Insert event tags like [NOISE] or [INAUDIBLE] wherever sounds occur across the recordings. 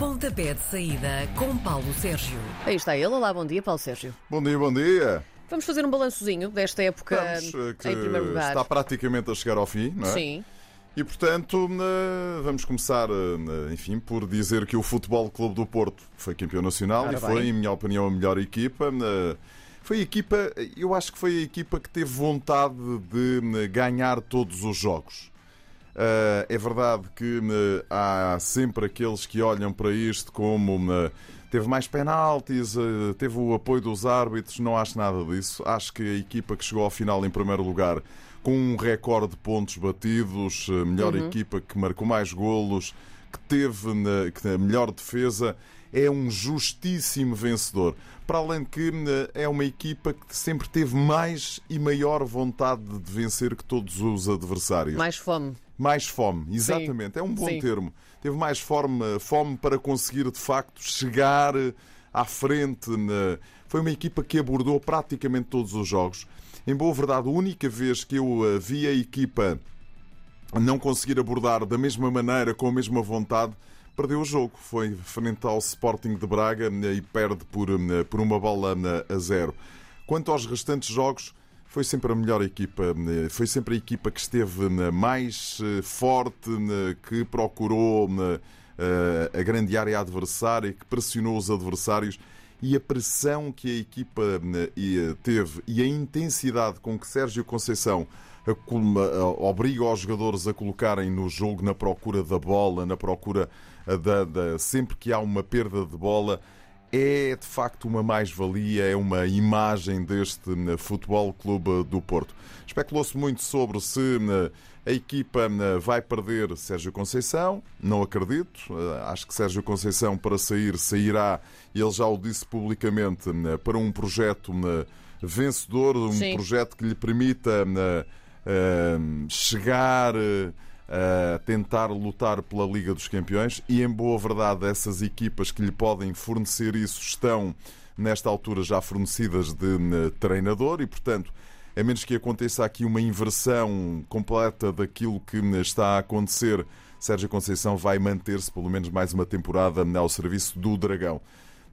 Pontapé de saída com Paulo Sérgio. Aí está ele. Olá, bom dia, Paulo Sérgio. Bom dia, bom dia. Vamos fazer um balançozinho desta época Vamos, eh, que em primeiro lugar. está praticamente a chegar ao fim, não é? Sim. E portanto, eh, vamos começar, eh, enfim, por dizer que o Futebol Clube do Porto foi campeão nacional Ora e foi, bem. em minha opinião, a melhor equipa. Foi a equipa, eu acho que foi a equipa que teve vontade de ganhar todos os jogos. Uh, é verdade que há sempre aqueles que olham para isto como teve mais penaltis, uh, teve o apoio dos árbitros. Não acho nada disso. Acho que a equipa que chegou ao final em primeiro lugar com um recorde de pontos batidos, uh, melhor equipa que marcou mais golos, que teve a melhor defesa, é um justíssimo vencedor. Para além de que é uma equipa que sempre teve mais e maior vontade de vencer que todos os adversários. Mais fome. Mais fome, exatamente. É um bom sim. termo. Teve mais fome, fome para conseguir de facto chegar eh, à frente. Foi uma equipa que abordou praticamente todos os jogos. Em boa verdade, a única vez que eu eh, vi a equipa não conseguir abordar da mesma maneira, com a mesma vontade, perdeu o jogo. Foi frente ao Sporting de Braga eh, e perde por, por uma bola a zero. Quanto aos restantes jogos, foi sempre a melhor equipa, eh, foi sempre a equipa que esteve eh, mais eh, forte, eh, que procurou eh, a grande área adversária, que pressionou os adversários. E a pressão que a equipa eh, teve e a intensidade com que Sérgio Conceição obriga os jogadores a colocarem no jogo na procura da bola, na procura da, da- sempre que há uma perda de bola, é de facto uma mais-valia, é uma imagem deste eh, Futebol Clube do Porto. Especulou-se muito sobre se eh, a equipa eh, vai perder Sérgio Conceição, não acredito. Eh, Acho que Sérgio Conceição, para sair, sairá, ele já o disse publicamente, eh, para um projeto eh, vencedor, um Sim. projeto que lhe permita eh, eh, chegar. A tentar lutar pela Liga dos Campeões e, em boa verdade, essas equipas que lhe podem fornecer isso estão, nesta altura, já fornecidas de eh, treinador e, portanto, a menos que aconteça aqui uma inversão completa daquilo que eh, está a acontecer, Sérgio Conceição vai manter-se pelo menos mais uma temporada ao serviço do Dragão.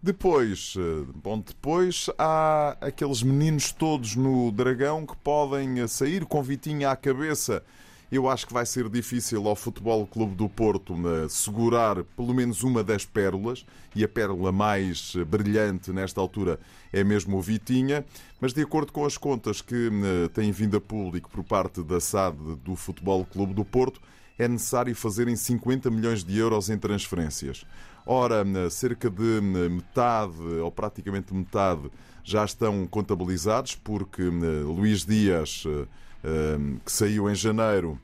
Depois, bom, depois há aqueles meninos todos no Dragão que podem sair com Vitinha à cabeça. Eu acho que vai ser difícil ao Futebol Clube do Porto segurar pelo menos uma das pérolas, e a pérola mais brilhante nesta altura é mesmo o Vitinha, mas de acordo com as contas que eh, têm vindo a público por parte da SAD do Futebol Clube do Porto, é necessário fazerem 50 milhões de euros em transferências. Ora, eh, cerca de eh, metade, ou praticamente metade, já estão contabilizados, porque Luís Dias, eh, que saiu em janeiro,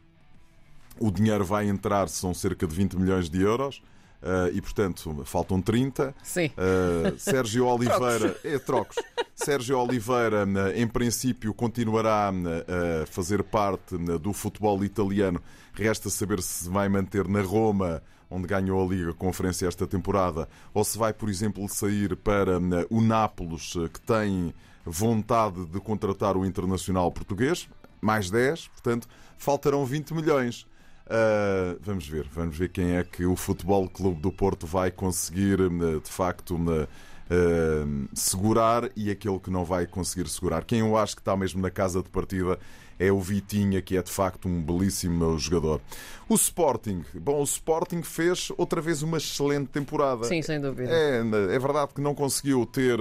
o dinheiro vai entrar, são cerca de 20 milhões de euros. eh, e portanto faltam 30. Sim. Uh, Sérgio [LAUGHS] Oliveira, é trocos. Sérgio Oliveira, uh, em princípio, continuará uh, a fazer parte uh, do futebol italiano. Resta saber se vai manter na Roma, onde ganhou a Liga Conferência esta temporada, ou se vai, por exemplo, sair para uh, o Nápoles, uh, que tem vontade de contratar o internacional português. Mais 10, portanto, faltarão 20 milhões. Uh, vamos ver, vamos ver quem é que o Futebol Clube do Porto vai conseguir uh, de facto uh, segurar e aquele que não vai conseguir segurar. Quem eu acho que está mesmo na casa de partida é o Vitinha, que é de facto um belíssimo jogador. O Sporting, bom, o Sporting fez outra vez uma excelente temporada. Sim, sem dúvida. É, é verdade que não conseguiu ter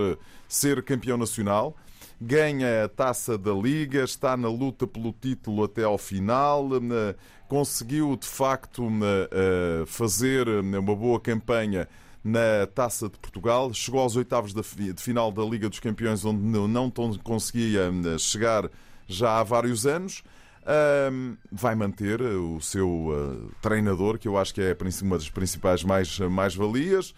ser campeão nacional. Ganha a taça da Liga, está na luta pelo título até ao final. eh, Conseguiu de facto eh, eh, fazer uma boa campanha na Taça de Portugal. Chegou aos oitavos de final da Liga dos Campeões, onde não conseguia chegar já há vários anos. Ahm, vai manter o seu eh, treinador, que eu acho que é uma das principais mais- mais-valias.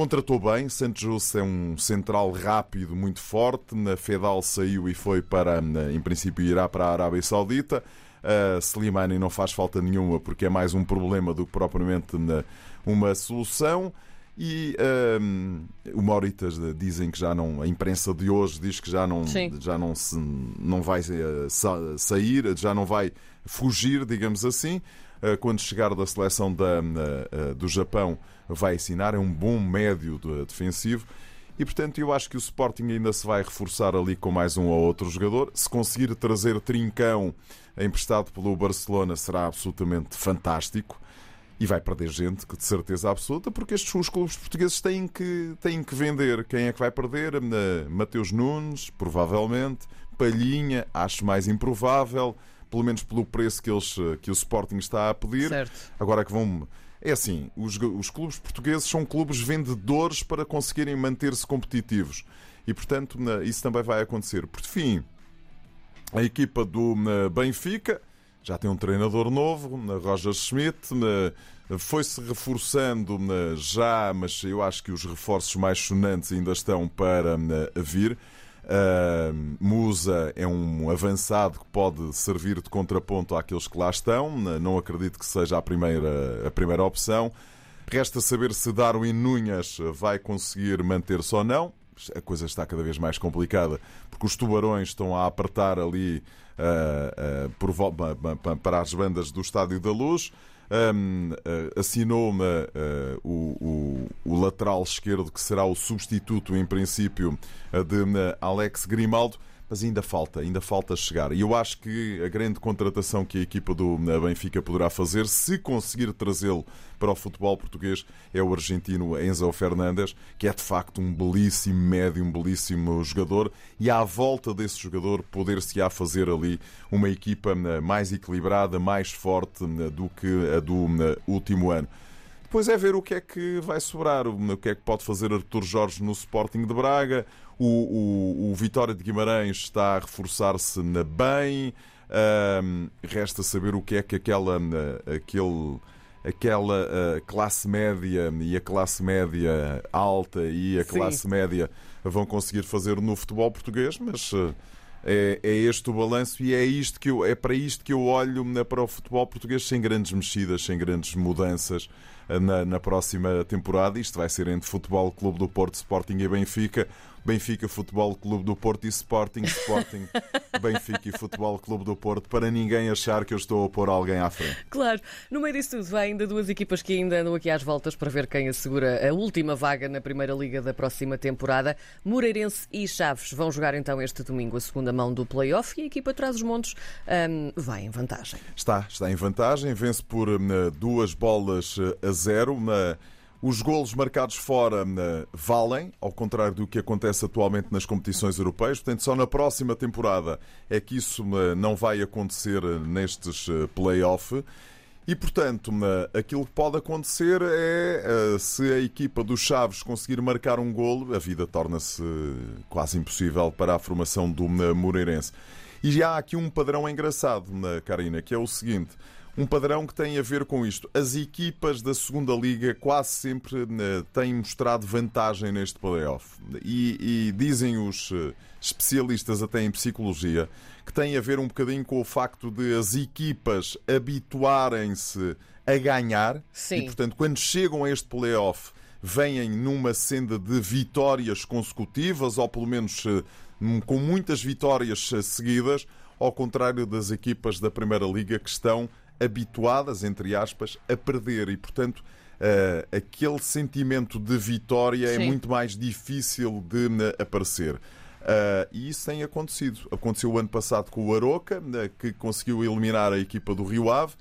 Contratou bem, Santos é um central rápido, muito forte. Na Fedal saiu e foi para, em princípio, irá para a Arábia Saudita. Uh, Slimani não faz falta nenhuma porque é mais um problema do que propriamente na- uma solução. E um, o Mauritas eh, dizem que já não. A imprensa de hoje diz que já não, Sim. já não, se, não vai eh, sa- sair, já não vai fugir, digamos assim. Eh, quando chegar da seleção da, eh, do Japão, vai assinar. É um bom médio defensivo. E portanto, eu acho que o Sporting ainda se vai reforçar ali com mais um ou outro jogador. Se conseguir trazer Trincão emprestado pelo Barcelona, será absolutamente fantástico. E vai perder gente, que de certeza absoluta, porque estes os clubes portugueses têm que, têm que vender. Quem é que vai perder? Mateus Nunes, provavelmente. Palhinha, acho mais improvável, pelo menos pelo preço que, eles, que o Sporting está a pedir. Certo. Agora que vão é assim, os, os clubes portugueses são clubes vendedores para conseguirem manter-se competitivos. E, portanto, isso também vai acontecer. Por fim, a equipa do Benfica já tem um treinador novo, Roger Schmidt, foi-se reforçando já, mas eu acho que os reforços mais sonantes ainda estão para vir. Uh, Musa é um avançado que pode servir de contraponto àqueles que lá estão. Não acredito que seja a primeira, a primeira opção. Resta saber se Darwin Nunhas vai conseguir manter-se ou não. A coisa está cada vez mais complicada porque os tubarões estão a apertar ali uh, uh, para as bandas do Estádio da Luz um, uh, assinou-me uh, o, o, o, lateral esquerdo, que será o substituto, em princípio, de Alex Grimaldo mas ainda falta, ainda falta chegar. E eu acho que a grande contratação que a equipa do Benfica poderá fazer, se conseguir trazê-lo para o futebol português, é o argentino Enzo Fernandes, que é de facto um belíssimo médio, um belíssimo jogador, e à volta desse jogador poder-se-á fazer ali uma equipa mais equilibrada, mais forte do que a do último ano. Depois é ver o que é que vai sobrar, o que é que pode fazer Artur Jorge no Sporting de Braga. O, o, o Vitória de Guimarães está a reforçar-se bem. resta saber o que é que aquela, aquele, aquela uh, classe média e a classe média alta e a classe Sim. média vão conseguir fazer no futebol português, mas. Uh, é, é, este o balanço e é, isto que eu, é para isto que eu olho para o futebol português sem grandes mexidas, sem grandes mudanças na, na próxima temporada. Isto vai ser entre Futebol Clube do Porto, Sporting e Benfica. Benfica, Futebol Clube do Porto e Sporting, Sporting, [LAUGHS] Benfica e Futebol Clube do Porto, para ninguém achar que eu estou a pôr alguém à frente. Claro, no meio disso tudo, há ainda duas equipas que ainda andam aqui às voltas para ver quem assegura a última vaga na Primeira Liga da próxima temporada. Moreirense e Chaves vão jogar então este domingo a segunda mão do play-off e a equipa traz os montes um, vai em vantagem. Está, está em vantagem, vence por um, duas bolas a zero. Uma os golos marcados fora eh, valem, ao contrário do que acontece atualmente nas competições europeias. Portanto, só na próxima temporada é que isso eh, não vai acontecer eh, nestes play-off. E, portanto, aquilo que pode acontecer é se a equipa dos Chaves conseguir marcar um golo, a vida torna-se quase impossível para a formação do Moreirense. E já há aqui um padrão engraçado, Karina, que é o seguinte um padrão que tem a ver com isto. As equipas da segunda liga quase sempre né, têm mostrado vantagem neste playoff. E, e dizem os eh, especialistas até em psicologia que tem a ver um bocadinho com o facto de as equipas habituarem-se a ganhar Sim. e, portanto, quando chegam a este playoff, vêm numa senda de vitórias consecutivas ou pelo menos eh, com muitas vitórias eh, seguidas, ao contrário das equipas da Primeira Liga que estão habituadas, entre aspas, a perder e, portanto, uh, aquele sentimento de vitória é Sim. é muito mais difícil de uh, aparecer. Uh, e isso tem acontecido. Aconteceu o ano passado com o Aroca, que conseguiu eliminar a equipa do Rio Ave,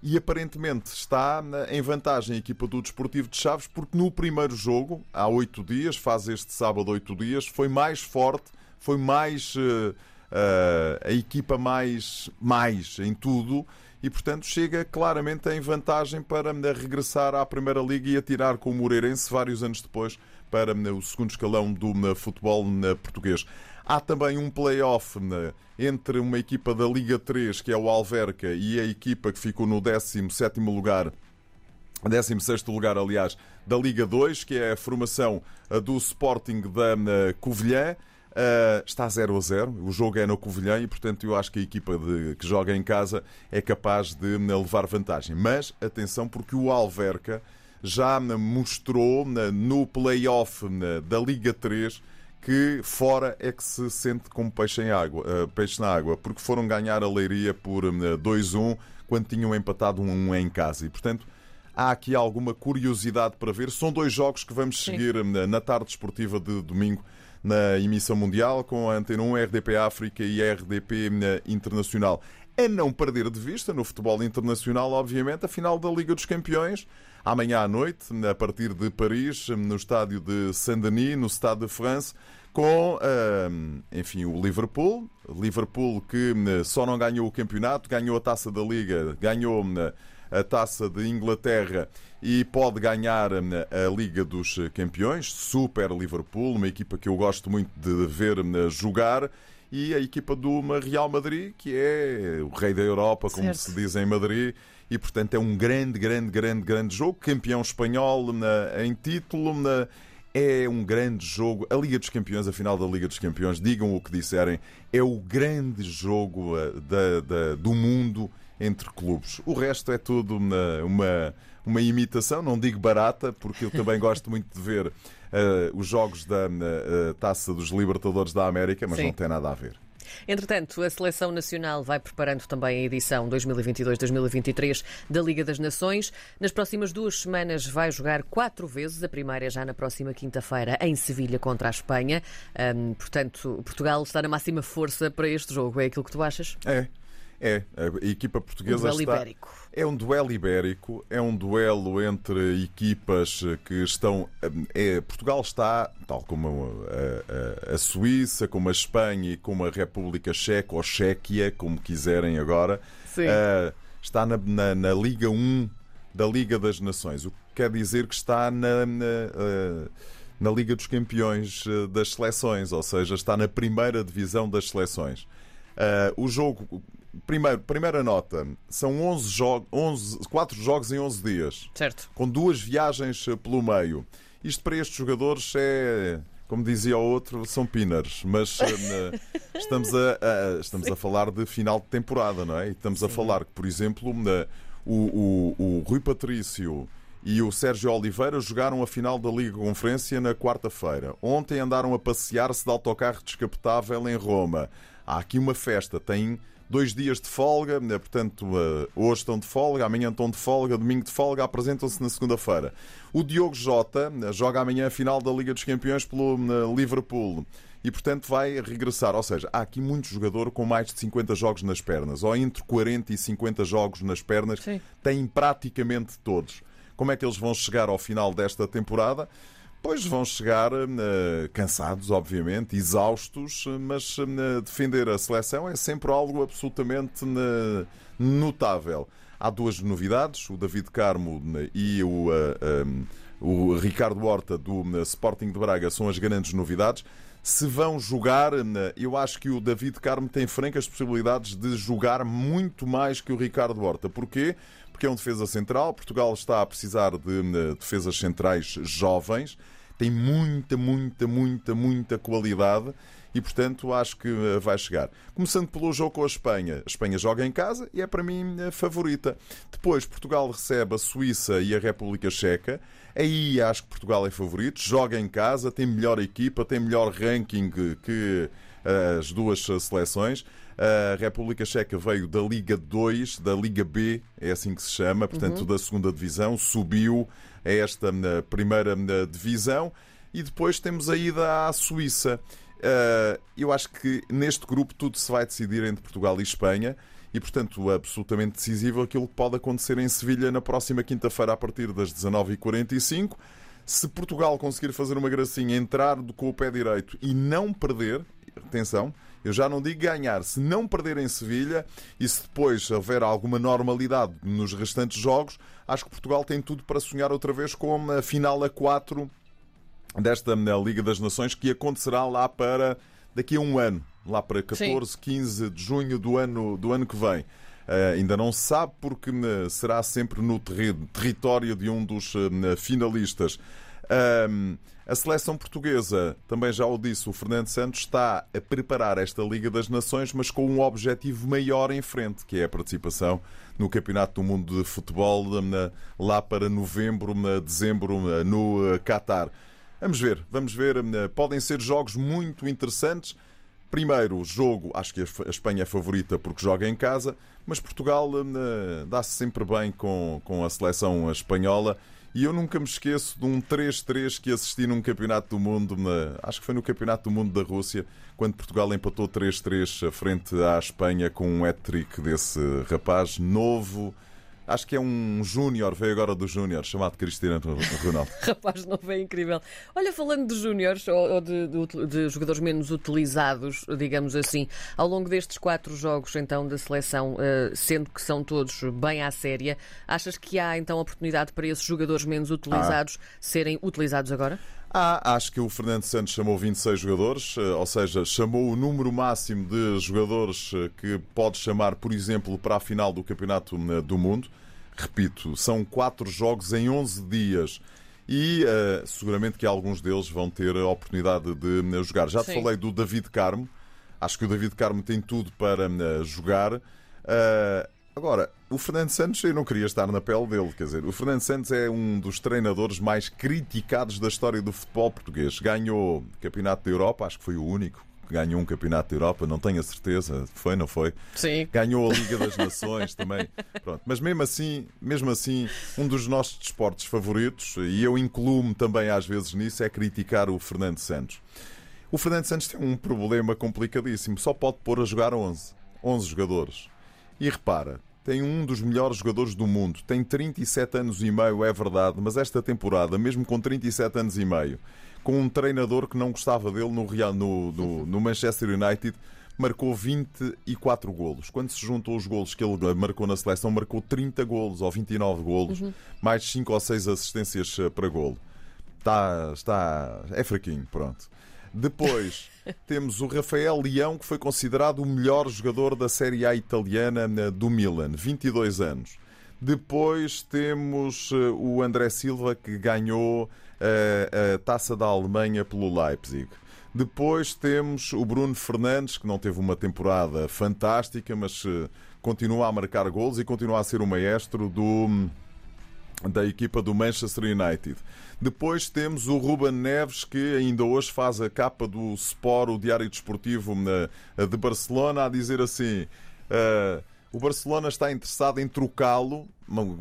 e aparentemente está em vantagem a equipa do Desportivo de Chaves, porque no primeiro jogo, há oito dias, faz este sábado oito dias, foi mais forte, foi mais. Uh, uh, a equipa mais, mais em tudo e, portanto, chega claramente em vantagem para regressar à Primeira Liga e atirar com o Moreirense vários anos depois para o segundo escalão do futebol português. Há também um play-off entre uma equipa da Liga 3, que é o Alverca, e a equipa que ficou no 17 lugar 16 lugar, aliás, da Liga 2, que é a formação do Sporting da Covilhã. Uh, está 0 a 0. O jogo é no Covilhã e, portanto, eu acho que a equipa de, que joga em casa é capaz de levar vantagem. Mas atenção, porque o Alverca já mostrou no play-off da Liga 3 que fora é que se sente como peixe, em água, peixe na água, porque foram ganhar a Leiria por uh, 2-1 quando tinham empatado 1-1 em casa. E, portanto, há aqui alguma curiosidade para ver. São dois jogos que vamos seguir Sim. na tarde esportiva de domingo na emissão mundial com a Antena 1, RDP África e RDP Internacional. A não perder de vista no futebol internacional, obviamente, a final da Liga dos Campeões. Amanhã à noite, a partir de Paris, no estádio de Saint-Denis, no Stade de France, com, enfim, o Liverpool. Liverpool que só não ganhou o campeonato, ganhou a taça da Liga, ganhou a taça de Inglaterra e pode ganhar hum, a Liga dos Campeões. Super Liverpool, uma equipa que eu gosto muito de ver hum, jogar. E a equipa do Real Madrid, que é o rei da Europa, como certo. se diz em Madrid, e portanto é um grande, grande, grande, grande jogo. Campeão espanhol hum, em título. É um grande jogo. A Liga dos Campeões, a final da Liga dos Campeões, digam o que disserem, é o grande jogo da, da, do mundo entre clubes. O resto é tudo uma, uma, uma imitação, não digo barata, porque eu também [LAUGHS] gosto muito de ver uh, os jogos da uh, Taça dos Libertadores da América, mas Sim. não tem nada a ver. Entretanto, a Seleção Nacional vai preparando também a edição 2022-2023 da Liga das Nações. Nas próximas duas semanas vai jogar quatro vezes. A primeira é já na próxima quinta-feira em Sevilha contra a Espanha. Um, portanto, Portugal está na máxima força para este jogo. É aquilo que tu achas? É. É, a equipa portuguesa um duelo está... ibérico. É um duelo ibérico, é um duelo entre equipas que estão. É, Portugal está, tal como a, a, a, Suíça, como a Espanha e como a República Checa, ou Chequia, como quiserem agora, uh, está na, na, na, Liga 1 da Liga das Nações, o que quer dizer que está na, na, uh, na Liga dos Campeões eh, das Seleções, ou seja, está na primeira divisão das seleções. Uh, o jogo Primeiro, primeira nota, são 11 jogos, 11, 4 jogos em 11 dias. Certo. Com duas viagens eh, pelo meio. Isto para estes jogadores é, como dizia o outro, são pinners. Mas uh, [LAUGHS] estamos, a, a, estamos a falar de final de temporada, não é? E estamos Sim. a falar que, por exemplo, o, o, o Rui Patrício e o Sérgio Oliveira jogaram a final da Liga Conferência na quarta-feira. Ontem andaram a passear-se de autocarro descapotável em Roma. Há aqui uma festa, tem dois dias de folga, né, portanto, eh, hoje estão de folga, amanhã estão de folga, domingo de folga, apresentam-se na segunda-feira. O Diogo Jota né, joga amanhã a final da Liga dos Campeões pelo né, Liverpool e, portanto, vai regressar. Ou seja, há aqui muito jogador com mais de 50 jogos nas pernas, ou entre 40 e 50 jogos nas pernas, Sim. têm praticamente todos. Como é que eles vão chegar ao final desta temporada? Pois vão chegar uh, cansados, obviamente, exaustos, mas uh, defender a seleção é sempre algo absolutamente uh, notável. Há duas novidades, o David Carmo e o, o Ricardo Horta do Sporting de Braga são as grandes novidades. Se vão jogar, eu acho que o David Carmo tem francas possibilidades de jogar muito mais que o Ricardo Horta. Porquê? Porque é um defesa central. Portugal está a precisar de defesas centrais jovens, tem muita, muita, muita, muita qualidade e, portanto, acho que eh, vai chegar. Começando pelo jogo com a Espanha. A Espanha joga em casa e é para mim a favorita. Depois, Portugal recebe a Suíça e a República Checa. Aí acho que Portugal é favorito. Joga em casa, tem melhor equipa, tem melhor ranking que eh, as duas seleções. A República Checa veio da Liga 2, da Liga B, é assim que se chama, portanto, uhum. da segunda divisão, subiu a esta primeira divisão e depois temos a ida à Suíça. Eu acho que neste grupo tudo se vai decidir entre Portugal e Espanha e, portanto, absolutamente decisivo aquilo que pode acontecer em Sevilha na próxima quinta-feira a partir das 19h45. Se Portugal conseguir fazer uma gracinha, entrar com o pé direito e não perder, atenção, eu já não digo ganhar, se não perder em Sevilha e se depois houver alguma normalidade nos restantes jogos, acho que Portugal tem tudo para sonhar outra vez com a final a 4 desta Liga das Nações que acontecerá lá para daqui a um ano, lá para 14, Sim. 15 de junho do ano, do ano que vem. Uh, ainda não se sabe porque uh, será sempre no território de um dos uh, finalistas. a seleção portuguesa, também já o disse, o Fernando Santos está a preparar esta Liga das Nações, mas com um objetivo maior em frente, que é a participação no Campeonato do Mundo de Futebol lá para novembro, dezembro, no Qatar. Vamos ver, vamos ver. eh, Podem ser jogos muito interessantes. Primeiro jogo, acho que a Espanha é favorita porque joga em casa, mas Portugal eh, dá-se sempre bem com a seleção espanhola. E eu nunca me esqueço de um 3-3 que assisti num Campeonato do Mundo, na- acho que foi no Campeonato do Mundo da Rússia, quando Portugal empatou 3-3 frente à Espanha com um hat-trick desse rapaz novo. Acho que é um júnior, veio agora do júnior, chamado Cristiano Ronaldo. [LAUGHS] Rapaz, não é incrível. Olha, falando de júniores ou, de, de de jogadores menos utilizados, digamos assim, ao longo destes quatro jogos então da seleção, eh, sendo que são todos bem à séria, achas que há então oportunidade para esses jogadores menos utilizados serem utilizados agora? Ah, acho que o Fernando Santos chamou 26 jogadores, eh, ou seja, chamou o número máximo de jogadores eh, que pode chamar, por exemplo, para a final do Campeonato eh, do Mundo. Repito, são quatro jogos em 11 dias. E eh, seguramente que alguns deles vão ter a oportunidade de jogar. Já te Sim. falei do David Carmo. Acho que o David Carmo tem tudo para eh, jogar. Eh, agora, o Fernando Santos, eu não queria estar na pele dele. Quer dizer, o Fernando Santos é um dos treinadores mais criticados da história do futebol português. Ganhou Campeonato da Europa, acho que foi o único que ganhou um Campeonato da Europa, não tenho a certeza. Foi, não foi? Sim. Ganhou a Liga das Nações também. Pronto. Mas mesmo assim, mesmo assim, um dos nossos desportos favoritos, e eu incluo-me também às vezes nisso, é criticar o Fernando Santos. O Fernando Santos tem um problema complicadíssimo. Só pode pôr a jogar 11. 11 jogadores. E repara, tem um dos melhores jogadores do mundo. Tem 37 anos e meio, é verdade, mas esta temporada, mesmo com 37 anos e meio, com um treinador que não gostava dele no, Real, no, no, no Manchester United, marcou 24 golos. Quando se juntou os golos que ele marcou na seleção, marcou 30 golos ou 29 golos, mais 5 ou 6 assistências eh, para golo. Está, está, é fraquinho, pronto. Depois temos o Rafael Leão, que foi considerado o melhor jogador da Série A italiana eh, do Milan, 22 anos. Depois temos eh, o André Silva, que ganhou eh, a taça da Alemanha pelo Leipzig. Depois temos o Bruno Fernandes, que não teve uma temporada fantástica, mas continua a marcar golos e continua a ser o maestro do, da equipa do Manchester United. Depois temos o Ruben Neves, que ainda hoje faz a capa do Sport, o Diário Desportivo de Barcelona, a dizer assim: eh, o Barcelona está interessado em trocá-lo,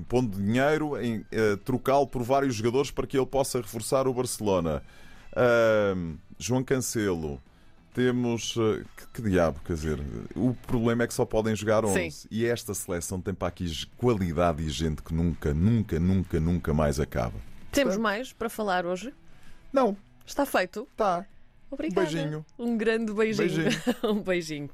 pondo dinheiro, em eh, trocá-lo por vários jogadores para que ele possa reforçar o Barcelona. Ah, João Cancelo. Temos. eh, Que, que diabo, quer dizer, o problema é que só podem jogar 11. Sim. E esta seleção tem para aqui qualidade e gente que nunca, nunca, nunca, nunca mais acaba. Temos mais para falar hoje? Não, Está feito. tá. Obrigada. Beijinho. Um grande beijinho. Beijinho. [LAUGHS] um beijinho.